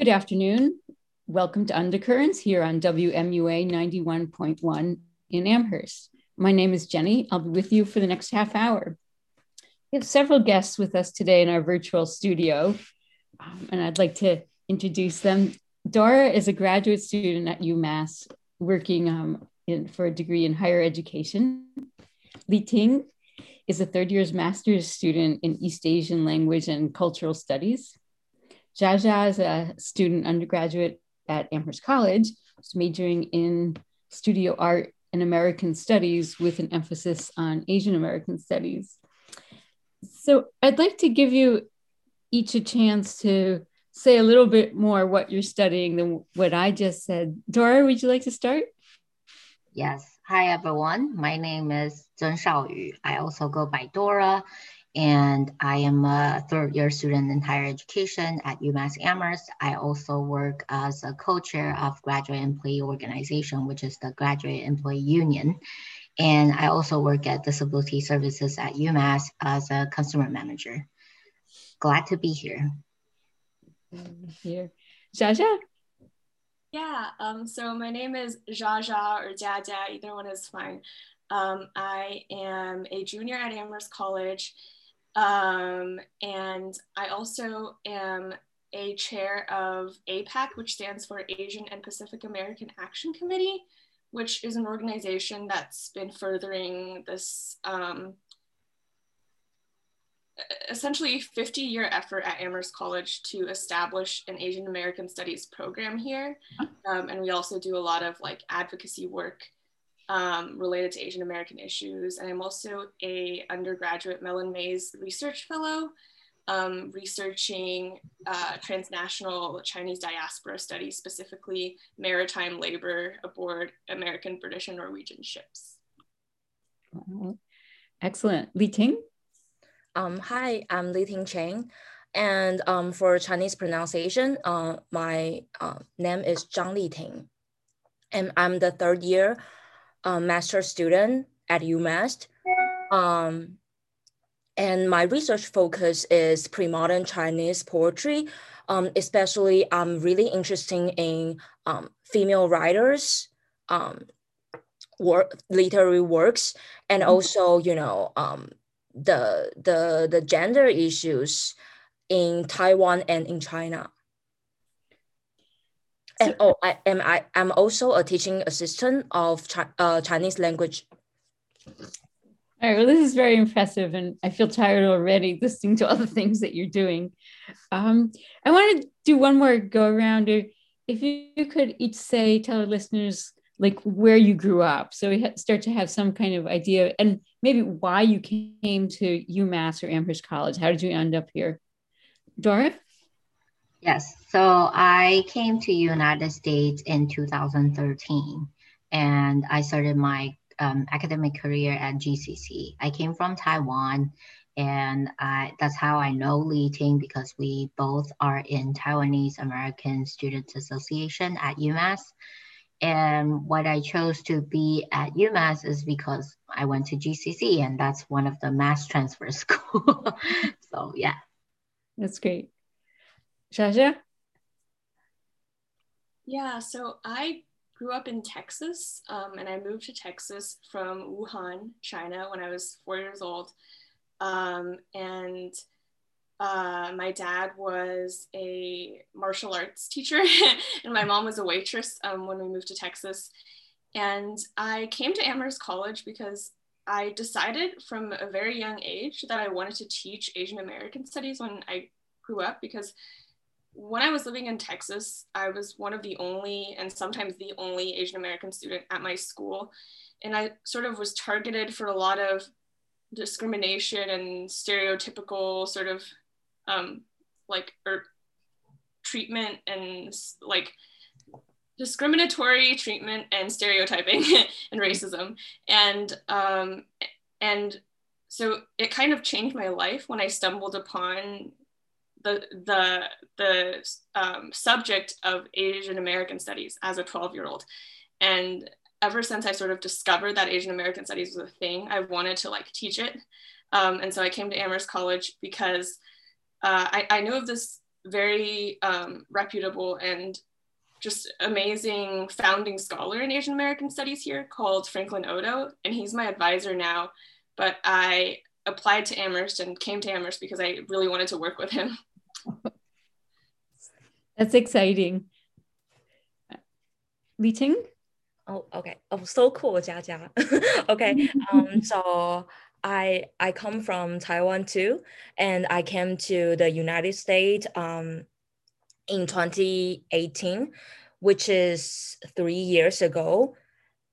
Good afternoon. Welcome to Undercurrents here on WMUA 91.1 in Amherst. My name is Jenny. I'll be with you for the next half hour. We have several guests with us today in our virtual studio, um, and I'd like to introduce them. Dora is a graduate student at UMass working um, in, for a degree in higher education. Li Ting is a third year's master's student in East Asian language and cultural studies. Jaja is a student undergraduate at Amherst College, who's majoring in studio art and American studies with an emphasis on Asian American studies. So I'd like to give you each a chance to say a little bit more what you're studying than what I just said. Dora, would you like to start? Yes. Hi, everyone. My name is Zheng Shaoyu. I also go by Dora, and I am a third year student in higher education at UMass Amherst. I also work as a co-chair of Graduate Employee Organization, which is the Graduate Employee Union. And I also work at Disability Services at UMass as a customer manager. Glad to be here. Here. Jaja? Yeah, um, so my name is Jaja or Jia either one is fine. Um, I am a junior at Amherst College um, and I also am a chair of APAC, which stands for Asian and Pacific American Action Committee, which is an organization that's been furthering this um, essentially 50 year effort at Amherst College to establish an Asian American Studies program here. Um, and we also do a lot of like advocacy work um, related to Asian American issues. And I'm also a undergraduate Mellon Mays Research Fellow, um, researching uh, transnational Chinese diaspora studies, specifically maritime labor aboard American, British, and Norwegian ships. Excellent. Li Ting? Um, hi, I'm Li Ting Chang. And um, for Chinese pronunciation, uh, my uh, name is Zhang Li Ting. And I'm the third year a master student at UMass. Um, and my research focus is pre-modern Chinese poetry. Um, especially, I'm really interested in um, female writers, um, work, literary works, and mm-hmm. also, you know, um, the the the gender issues in Taiwan and in China and oh, I am I am also a teaching assistant of Chi uh, Chinese language. All right, well, this is very impressive, and I feel tired already listening to all the things that you're doing. Um, I want to do one more go around. If you could each say, tell our listeners like where you grew up, so we start to have some kind of idea, and maybe why you came to UMass or Amherst College. How did you end up here, Dora? Yes. So I came to United States in 2013 and I started my um, academic career at GCC. I came from Taiwan and I, that's how I know Li Ting because we both are in Taiwanese American Students Association at UMass. And what I chose to be at UMass is because I went to GCC and that's one of the mass transfer school. so yeah. That's great. Jaja? Yeah, so I grew up in Texas um, and I moved to Texas from Wuhan, China when I was four years old. Um, and uh, my dad was a martial arts teacher and my mom was a waitress um, when we moved to Texas. And I came to Amherst College because I decided from a very young age that I wanted to teach Asian American studies when I grew up because when I was living in Texas, I was one of the only and sometimes the only Asian American student at my school. And I sort of was targeted for a lot of discrimination and stereotypical sort of um, like or treatment and like discriminatory treatment and stereotyping and racism. And um, and so it kind of changed my life when I stumbled upon the the the um, subject of Asian American studies as a 12 year old, and ever since I sort of discovered that Asian American studies was a thing, I wanted to like teach it, um, and so I came to Amherst College because uh, I, I knew of this very um, reputable and just amazing founding scholar in Asian American studies here called Franklin Odo, and he's my advisor now. But I applied to Amherst and came to Amherst because I really wanted to work with him. That's exciting. Li Ting? Oh, okay. Oh, so cool, Jia Jia. okay. Um, so I I come from Taiwan too, and I came to the United States um, in 2018, which is three years ago.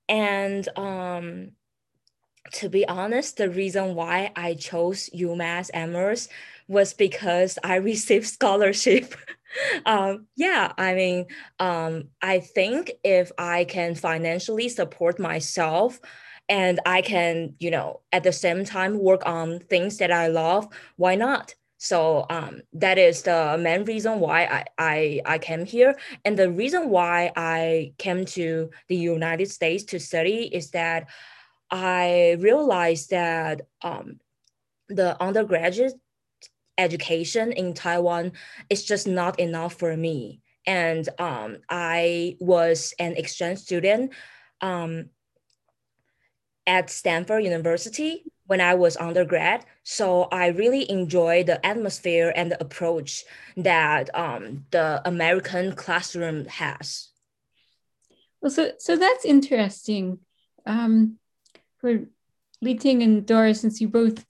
And um, to be honest, the reason why I chose UMass Amherst was because I received scholarship. um, yeah, I mean, um, I think if I can financially support myself and I can, you know, at the same time work on things that I love, why not? So um, that is the main reason why I, I, I came here. And the reason why I came to the United States to study is that I realized that um, the undergraduate education in Taiwan is just not enough for me. And um, I was an exchange student um, at Stanford University when I was undergrad. So I really enjoy the atmosphere and the approach that um, the American classroom has. Well, so so that's interesting. Um, Li Ting and Doris, since you both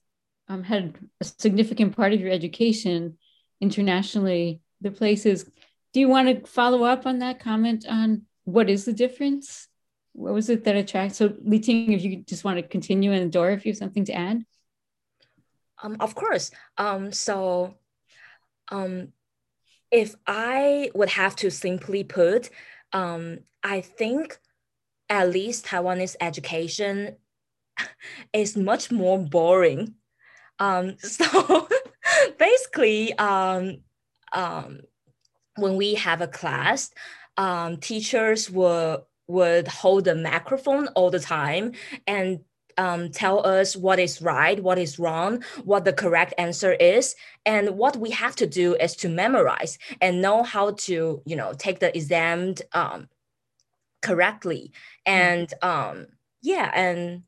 um, had a significant part of your education internationally, the places, do you want to follow up on that comment on what is the difference? What was it that attracted? So, Li Ting, if you just want to continue, and Dora, if you have something to add. Um, of course. Um, so, um, if I would have to simply put, um, I think at least Taiwanese education is much more boring. Um, so basically, um, um, when we have a class, um, teachers will would hold the microphone all the time and um, tell us what is right, what is wrong, what the correct answer is, and what we have to do is to memorize and know how to, you know, take the exam um, correctly. And um, yeah, and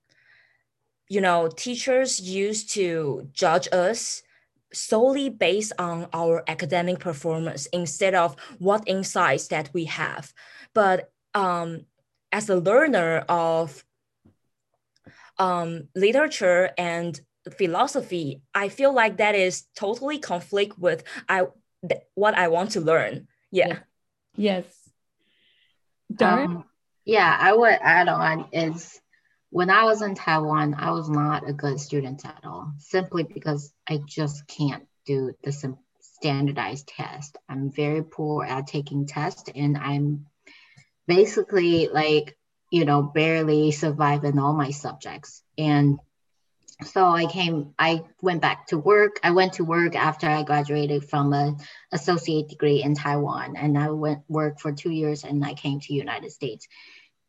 you know, teachers used to judge us solely based on our academic performance instead of what insights that we have. But um, as a learner of um, literature and philosophy, I feel like that is totally conflict with I th- what I want to learn. Yeah. Yes. Um, yeah, I would add on is when I was in Taiwan, I was not a good student at all, simply because I just can't do the standardized test. I'm very poor at taking tests, and I'm basically like, you know, barely surviving all my subjects. And so I came, I went back to work. I went to work after I graduated from an associate degree in Taiwan, and I went work for two years, and I came to United States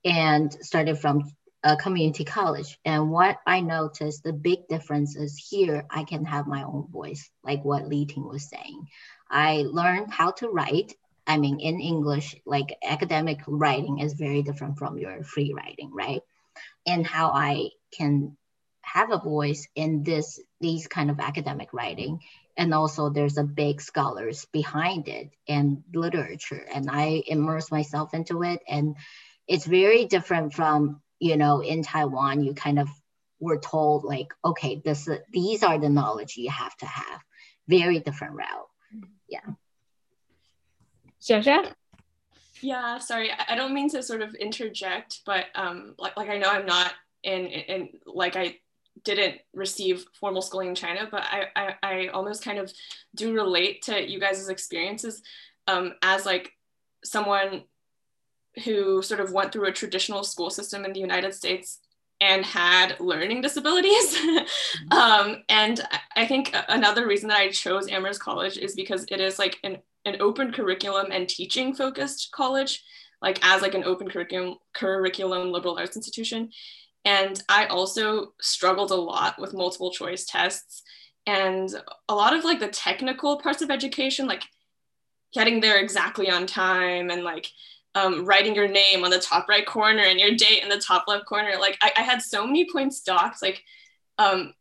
and started from a community college. And what I noticed, the big difference is here, I can have my own voice, like what Li Ting was saying. I learned how to write. I mean, in English, like academic writing is very different from your free writing, right? And how I can have a voice in this these kind of academic writing and also there's a big scholars behind it and literature and i immerse myself into it and it's very different from you know, in Taiwan, you kind of were told like, okay, this these are the knowledge you have to have. Very different route. Yeah. Jia Jia? Yeah, sorry, I don't mean to sort of interject, but um, like, like I know I'm not in, in, like I didn't receive formal schooling in China, but I, I, I almost kind of do relate to you guys' experiences um, as like someone who sort of went through a traditional school system in the United States and had learning disabilities. Mm-hmm. um, and I think another reason that I chose Amherst College is because it is like an, an open curriculum and teaching focused college, like as like an open curriculum curriculum liberal arts institution. And I also struggled a lot with multiple choice tests and a lot of like the technical parts of education, like getting there exactly on time and like um, writing your name on the top right corner and your date in the top left corner. Like I, I had so many points docked, like um,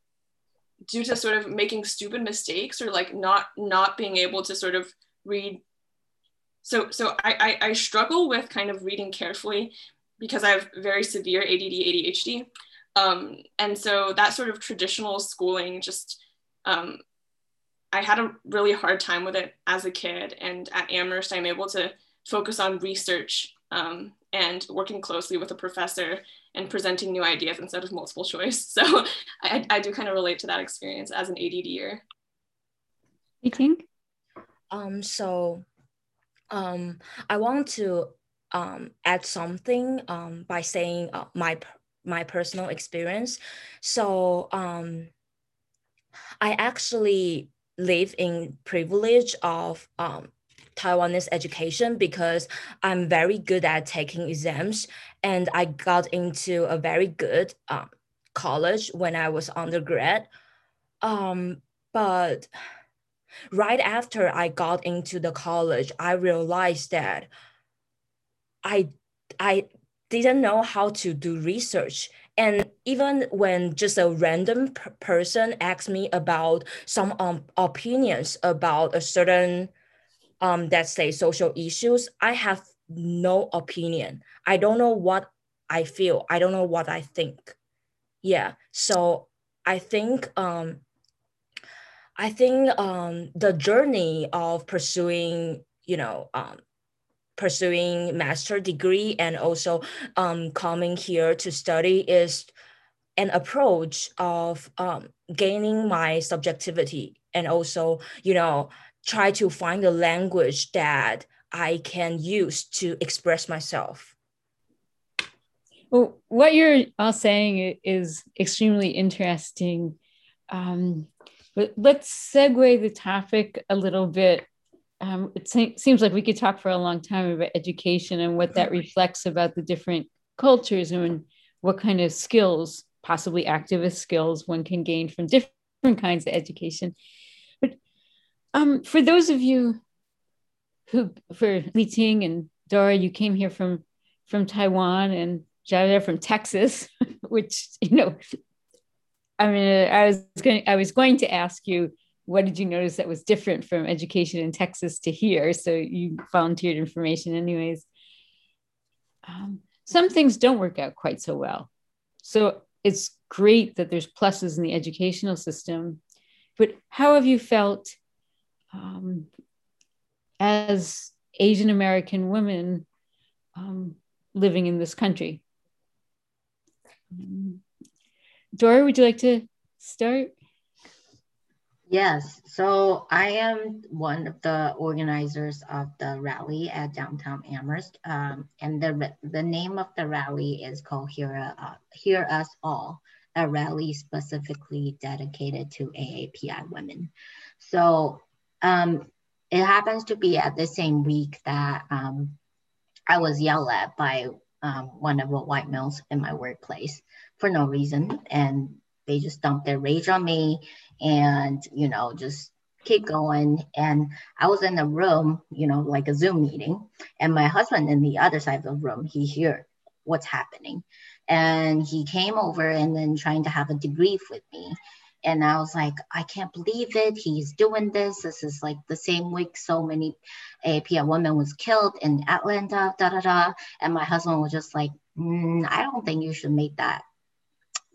due to sort of making stupid mistakes or like not not being able to sort of read. So so I, I, I struggle with kind of reading carefully because I have very severe ADD ADHD. Um, and so that sort of traditional schooling just um, I had a really hard time with it as a kid. And at Amherst, I'm able to focus on research um, and working closely with a professor and presenting new ideas instead of multiple choice. So I, I do kind of relate to that experience as an ADDer. You think? Um, so um, I want to um, add something um, by saying uh, my my personal experience. So um, I actually live in privilege of um, Taiwanese education because I'm very good at taking exams and I got into a very good um, college when I was undergrad. Um, but right after I got into the college, I realized that I I didn't know how to do research and even when just a random person asks me about some um, opinions about a certain um, that say social issues, I have no opinion. I don't know what I feel. I don't know what I think. Yeah. So I think um, I think um, the journey of pursuing, you know, um, pursuing master degree and also um, coming here to study is an approach of um, gaining my subjectivity and also, you know, try to find a language that I can use to express myself. Well, what you're all saying is extremely interesting. Um, but let's segue the topic a little bit. Um, it se- seems like we could talk for a long time about education and what that reflects about the different cultures and what kind of skills, possibly activist skills, one can gain from different kinds of education. Um, for those of you who, for Li Ting and Dora, you came here from from Taiwan and Jada from Texas, which you know, I mean, I was going I was going to ask you what did you notice that was different from education in Texas to here? So you volunteered information, anyways. Um, some things don't work out quite so well. So it's great that there's pluses in the educational system, but how have you felt um, as Asian American women um, living in this country. Um, Dora, would you like to start? Yes, so I am one of the organizers of the rally at downtown Amherst, um, and the the name of the rally is called "Hear, uh, Hear Us All," a rally specifically dedicated to AAPI women. So um, it happens to be at the same week that um, I was yelled at by um, one of the white males in my workplace for no reason. And they just dumped their rage on me and, you know, just keep going. And I was in a room, you know, like a Zoom meeting, and my husband in the other side of the room, he heard what's happening. And he came over and then trying to have a debrief with me. And I was like, I can't believe it. He's doing this. This is like the same week so many API women was killed in Atlanta, da da da. And my husband was just like, mm, I don't think you should make that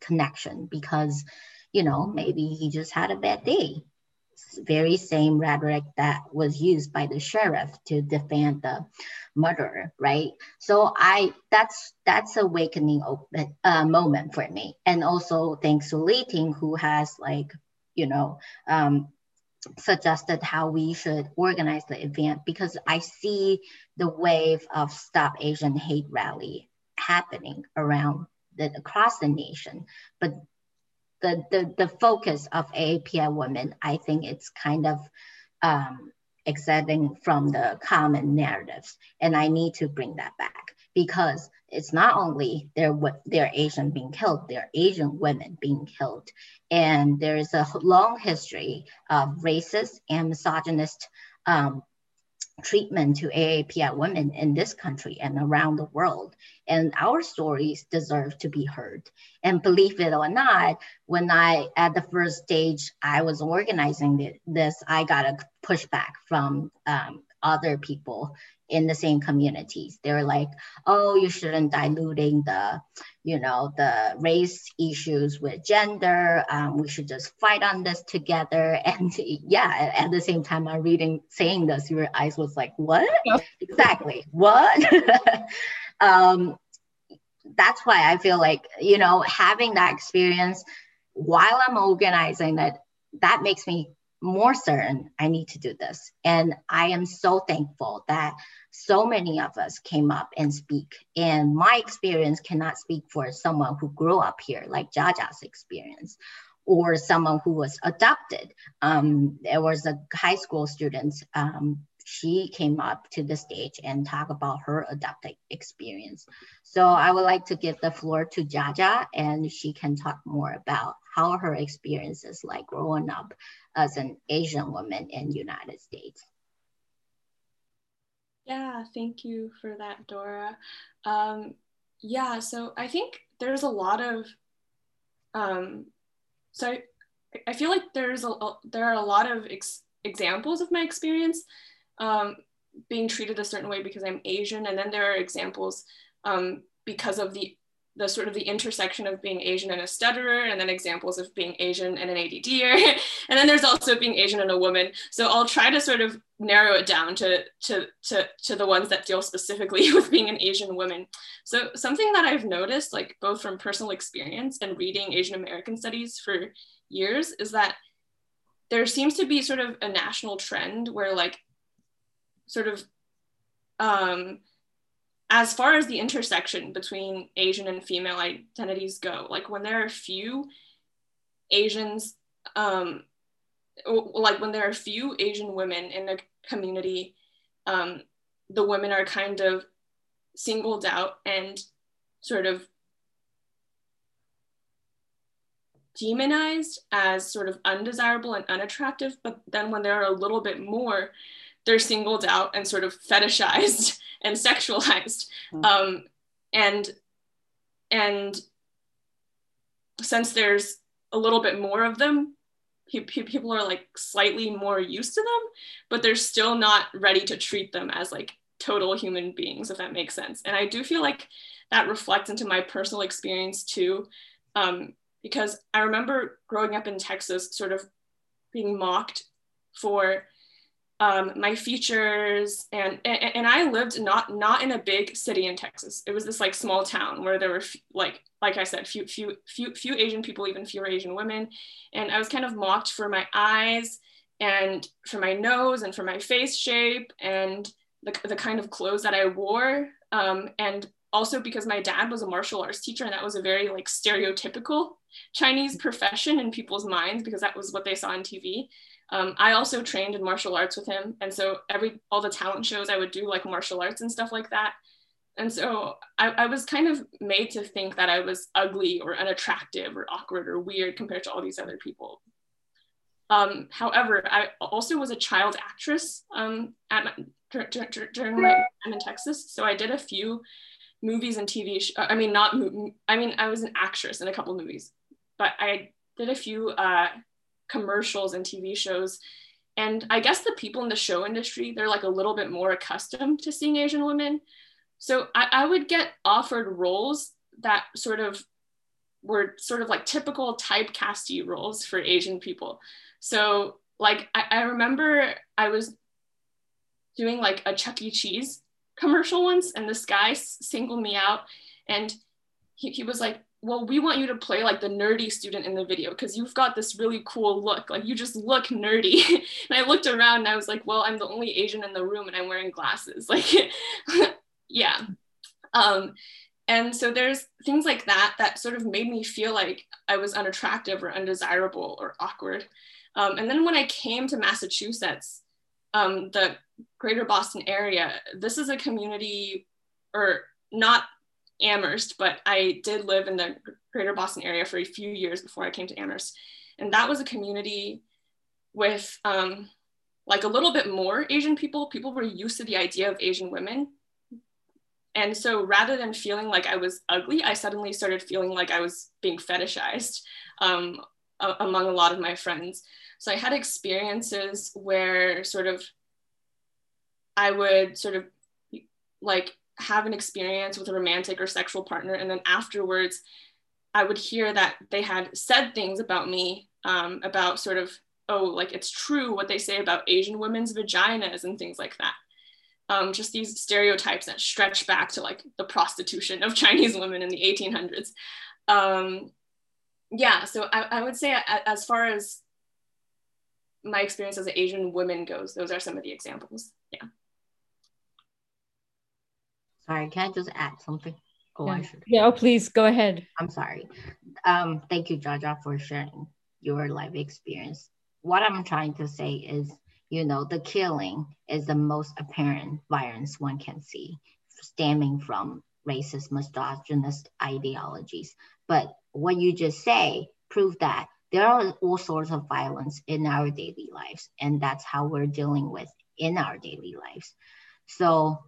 connection because, you know, maybe he just had a bad day very same rhetoric that was used by the sheriff to defend the murderer, right? So I that's that's awakening open, uh, moment for me, and also thanks to Li Ting who has like you know um, suggested how we should organize the event because I see the wave of Stop Asian Hate rally happening around the, across the nation, but the, the, the focus of AAPI women, I think it's kind of um, from the common narratives. And I need to bring that back because it's not only their, their Asian being killed, they're Asian women being killed. And there's a long history of racist and misogynist um, treatment to AAPI women in this country and around the world. And our stories deserve to be heard. And believe it or not, when I, at the first stage, I was organizing this, I got a pushback from um, other people in the same communities. They're like, oh, you shouldn't diluting the, you know, the race issues with gender. Um, we should just fight on this together. And yeah, at the same time, I'm reading saying this, your eyes was like, what? exactly. What? um, that's why I feel like, you know, having that experience while I'm organizing it, that makes me more certain I need to do this. And I am so thankful that so many of us came up and speak. And my experience cannot speak for someone who grew up here, like Jaja's experience, or someone who was adopted. Um, there was a high school student. Um, she came up to the stage and talk about her adopted experience. So I would like to give the floor to Jaja, and she can talk more about how her experience is like growing up as an Asian woman in United States. Yeah, thank you for that, Dora. Um, yeah, so I think there's a lot of, um, so I, I feel like there's a, there are a lot of ex examples of my experience um, being treated a certain way because I'm Asian, and then there are examples um, because of the the sort of the intersection of being Asian and a stutterer, and then examples of being Asian and an ADDer, and then there's also being Asian and a woman. So I'll try to sort of narrow it down to to to to the ones that deal specifically with being an Asian woman. So something that I've noticed, like both from personal experience and reading Asian American studies for years, is that there seems to be sort of a national trend where like sort of um, as far as the intersection between Asian and female identities go, like when there are few Asians, um, like when there are few Asian women in a community, um, the women are kind of singled out and sort of demonized as sort of undesirable and unattractive. But then when there are a little bit more, they're singled out and sort of fetishized and sexualized mm-hmm. um, and and since there's a little bit more of them people are like slightly more used to them but they're still not ready to treat them as like total human beings if that makes sense and i do feel like that reflects into my personal experience too um, because i remember growing up in texas sort of being mocked for um, my features and, and, and I lived not not in a big city in Texas. It was this like small town where there were like like I said few few few few Asian people, even fewer Asian women, and I was kind of mocked for my eyes and for my nose and for my face shape and the, the kind of clothes that I wore um, and also because my dad was a martial arts teacher and that was a very like stereotypical Chinese profession in people's minds because that was what they saw on TV. Um, I also trained in martial arts with him, and so every all the talent shows I would do like martial arts and stuff like that. And so I, I was kind of made to think that I was ugly or unattractive or awkward or weird compared to all these other people. Um, however, I also was a child actress um, at my, during my time in Texas. So I did a few movies and TV. Sh- I mean, not. I mean, I was an actress in a couple movies, but I did a few uh, commercials and TV shows. And I guess the people in the show industry, they're like a little bit more accustomed to seeing Asian women. So I, I would get offered roles that sort of were sort of like typical typecasty roles for Asian people. So like I, I remember I was doing like a Chuck E. Cheese commercial once, and this guy singled me out, and he, he was like, well, we want you to play like the nerdy student in the video because you've got this really cool look. Like you just look nerdy. and I looked around and I was like, well, I'm the only Asian in the room and I'm wearing glasses. Like, yeah. Um, and so there's things like that that sort of made me feel like I was unattractive or undesirable or awkward. Um, and then when I came to Massachusetts, um, the greater Boston area, this is a community or not Amherst, but I did live in the greater Boston area for a few years before I came to Amherst. And that was a community with um, like a little bit more Asian people, people were used to the idea of Asian women. And so rather than feeling like I was ugly, I suddenly started feeling like I was being fetishized um, a- among a lot of my friends. So I had experiences where sort of I would sort of like have an experience with a romantic or sexual partner. And then afterwards, I would hear that they had said things about me, um, about sort of, oh, like it's true what they say about Asian women's vaginas and things like that. Um, just these stereotypes that stretch back to like the prostitution of Chinese women in the 1800s. Um, yeah, so I, I would say as far as my experience as an Asian woman goes, those are some of the examples. Yeah. Sorry, can I just add something? Oh, yeah. I should. Yeah, oh, please go ahead. I'm sorry. Um, thank you, Jaja, for sharing your life experience. What I'm trying to say is, you know, the killing is the most apparent violence one can see, stemming from racist, misogynist ideologies. But what you just say prove that there are all sorts of violence in our daily lives, and that's how we're dealing with in our daily lives. So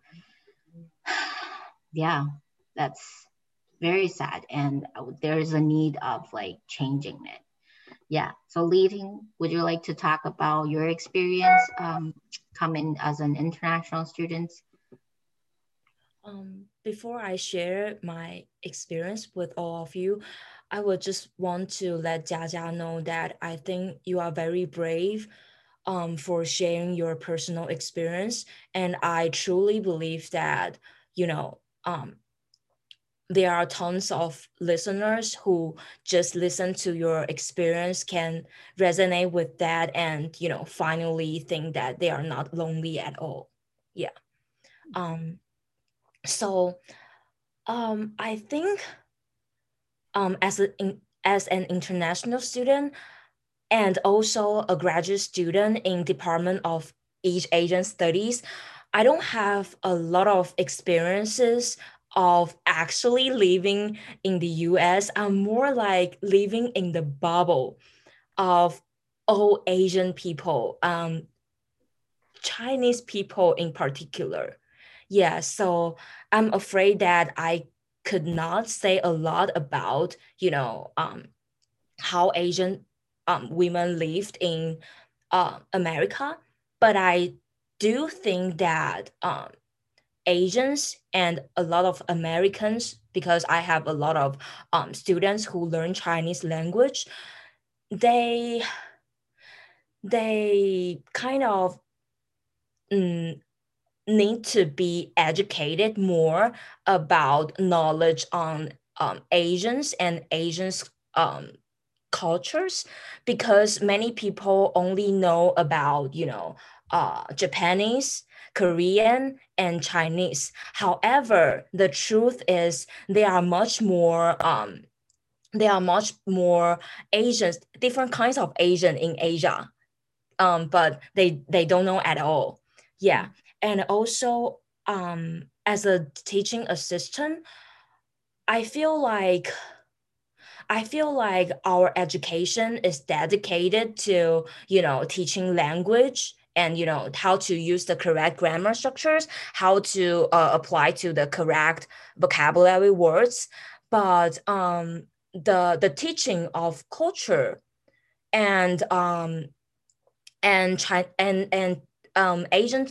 yeah, that's very sad. And there is a need of like changing it. Yeah. So Li-Ting, would you like to talk about your experience um, coming as an international student? Um, before I share my experience with all of you, I would just want to let Jia Jia know that I think you are very brave um, for sharing your personal experience. And I truly believe that, you know, um, there are tons of listeners who just listen to your experience can resonate with that and you know finally think that they are not lonely at all. Yeah. Um so um i think um as a as an international student and also a graduate student in Department of East Asian Studies, I don't have a lot of experiences of actually living in the US. I'm more like living in the bubble of all Asian people, um, Chinese people in particular. Yeah, so I'm afraid that I could not say a lot about, you know, um, how Asian um, women lived in uh, America, but I do you think that um, Asians and a lot of Americans, because I have a lot of um, students who learn Chinese language, they they kind of mm, need to be educated more about knowledge on um, Asians and Asians um, cultures because many people only know about you know uh, Japanese, Korean, and Chinese. However, the truth is there are much more um, there are much more Asians, different kinds of Asian in Asia, um, but they they don't know at all. Yeah, and also um, as a teaching assistant, I feel like I feel like our education is dedicated to, you know, teaching language and you know how to use the correct grammar structures how to uh, apply to the correct vocabulary words but um, the the teaching of culture and um, and and and um, Asian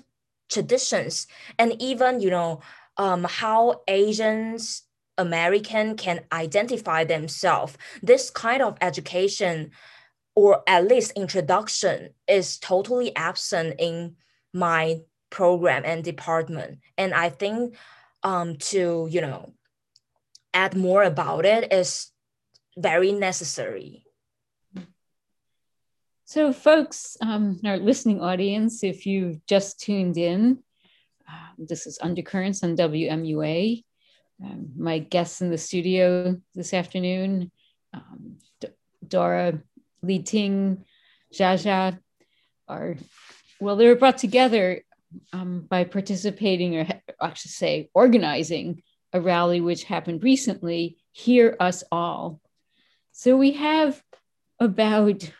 traditions and even you know um, how Asians American can identify themselves. This kind of education, or at least introduction, is totally absent in my program and department. And I think um, to you know add more about it is very necessary. So, folks, um, our listening audience, if you've just tuned in, uh, this is Undercurrents on WMUA um, my guests in the studio this afternoon, um, D- Dora, Li Ting, Jaja, are, well, they were brought together um, by participating, or I should say, organizing a rally which happened recently, Hear Us All. So we have about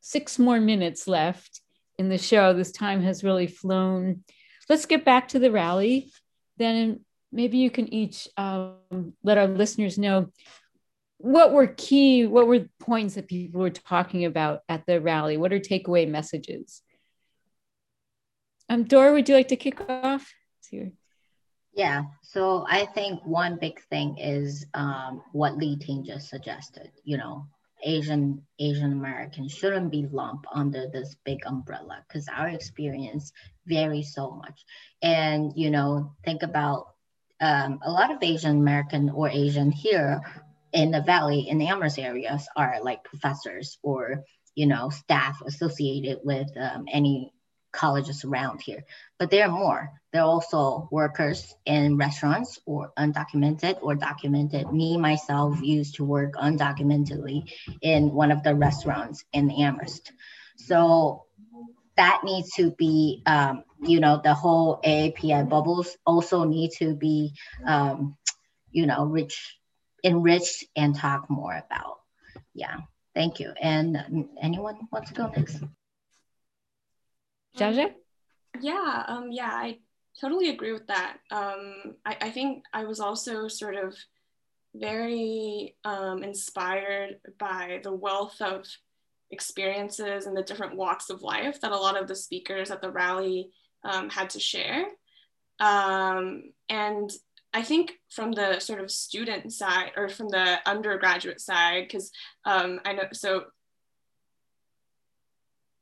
six more minutes left in the show. This time has really flown. Let's get back to the rally. Then maybe you can each um, let our listeners know what were key, what were points that people were talking about at the rally? What are takeaway messages? Um, Dora, would you like to kick off? Yeah, so I think one big thing is um, what Li Ting just suggested. You know, Asian Asian Americans shouldn't be lumped under this big umbrella because our experience varies so much. And you know, think about um, a lot of Asian American or Asian here in the valley in the Amherst areas are like professors or you know staff associated with um, any colleges around here, but there are more. There are also workers in restaurants or undocumented or documented. Me, myself, used to work undocumentedly in one of the restaurants in Amherst. So that needs to be, um, you know, the whole AAPI bubbles also need to be, um, you know, rich, enriched and talk more about. Yeah, thank you. And anyone wants to go next? Jaja? Yeah, um, yeah, I totally agree with that. Um, I, I think I was also sort of very um, inspired by the wealth of experiences and the different walks of life that a lot of the speakers at the rally um, had to share. Um, and I think from the sort of student side or from the undergraduate side, because um, I know, so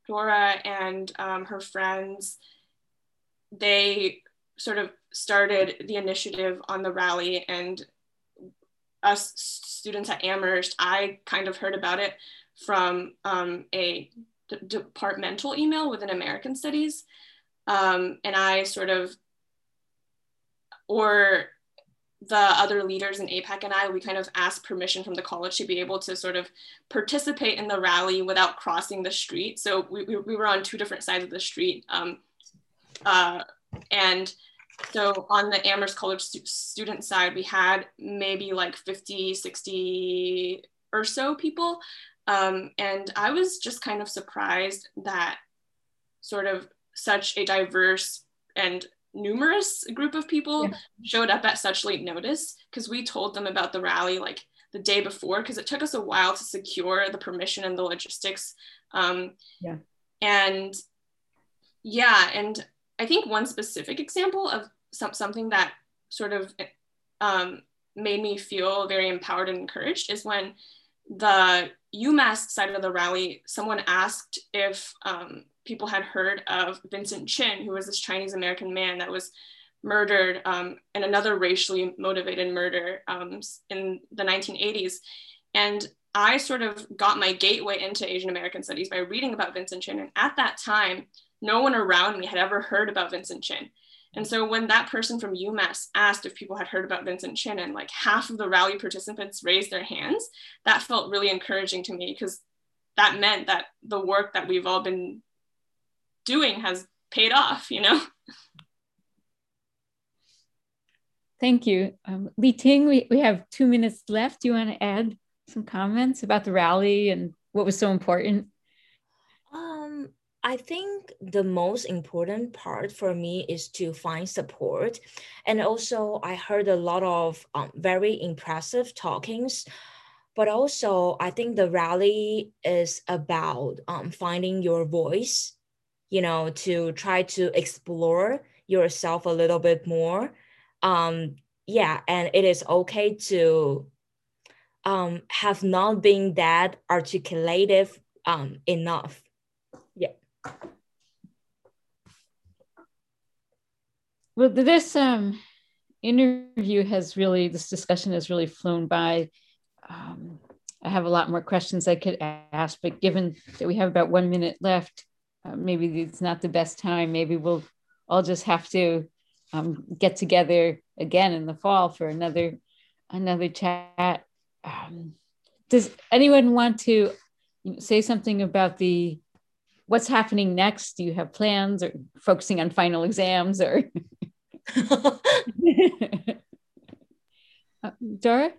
Dora and um, her friends, they sort of started the initiative on the rally and us students at Amherst, I kind of heard about it from um, a d- departmental email within American Studies. Um, and I sort of, or the other leaders in APAC and I, we kind of asked permission from the college to be able to sort of participate in the rally without crossing the street. So we, we, we were on two different sides of the street. Um, uh, and so on the Amherst College stu- student side, we had maybe like 50, 60 or so people. Um, and I was just kind of surprised that sort of such a diverse and numerous group of people yeah. showed up at such late notice because we told them about the rally like the day before because it took us a while to secure the permission and the logistics um, yeah and yeah and i think one specific example of some, something that sort of um, made me feel very empowered and encouraged is when the UMass side of the rally, someone asked if um, people had heard of Vincent Chin, who was this Chinese American man that was murdered um, in another racially motivated murder um, in the 1980s. And I sort of got my gateway into Asian American studies by reading about Vincent Chin. And at that time, no one around me had ever heard about Vincent Chin. And so when that person from UMass asked if people had heard about Vincent and like half of the rally participants raised their hands, that felt really encouraging to me because that meant that the work that we've all been doing has paid off, you know? Thank you. Um, Li Ting, we, we have two minutes left. Do you want to add some comments about the rally and what was so important? I think the most important part for me is to find support. And also, I heard a lot of um, very impressive talkings. But also, I think the rally is about um, finding your voice you know, to try to explore yourself a little bit more. Um, yeah, and it is okay to um, have not been that articulative um, enough. Well, this um, interview has really, this discussion has really flown by. Um, I have a lot more questions I could ask, but given that we have about one minute left, uh, maybe it's not the best time. Maybe we'll all just have to um, get together again in the fall for another another chat. Um, does anyone want to say something about the what's happening next? Do you have plans or focusing on final exams or? uh, Dora?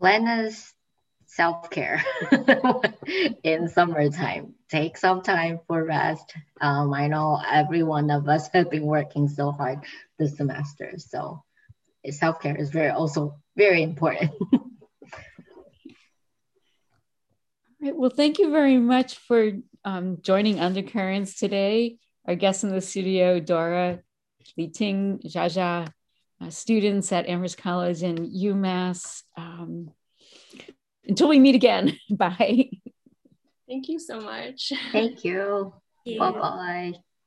Glenna's self-care in summertime. Take some time for rest. Um, I know every one of us have been working so hard this semester, so self-care is very also very important. Right. Well, thank you very much for um, joining Undercurrents today. Our guests in the studio, Dora, Li Ting, Jia Jia, uh, students at Amherst College and UMass. Um, until we meet again, bye. Thank you so much. Thank you. Bye bye.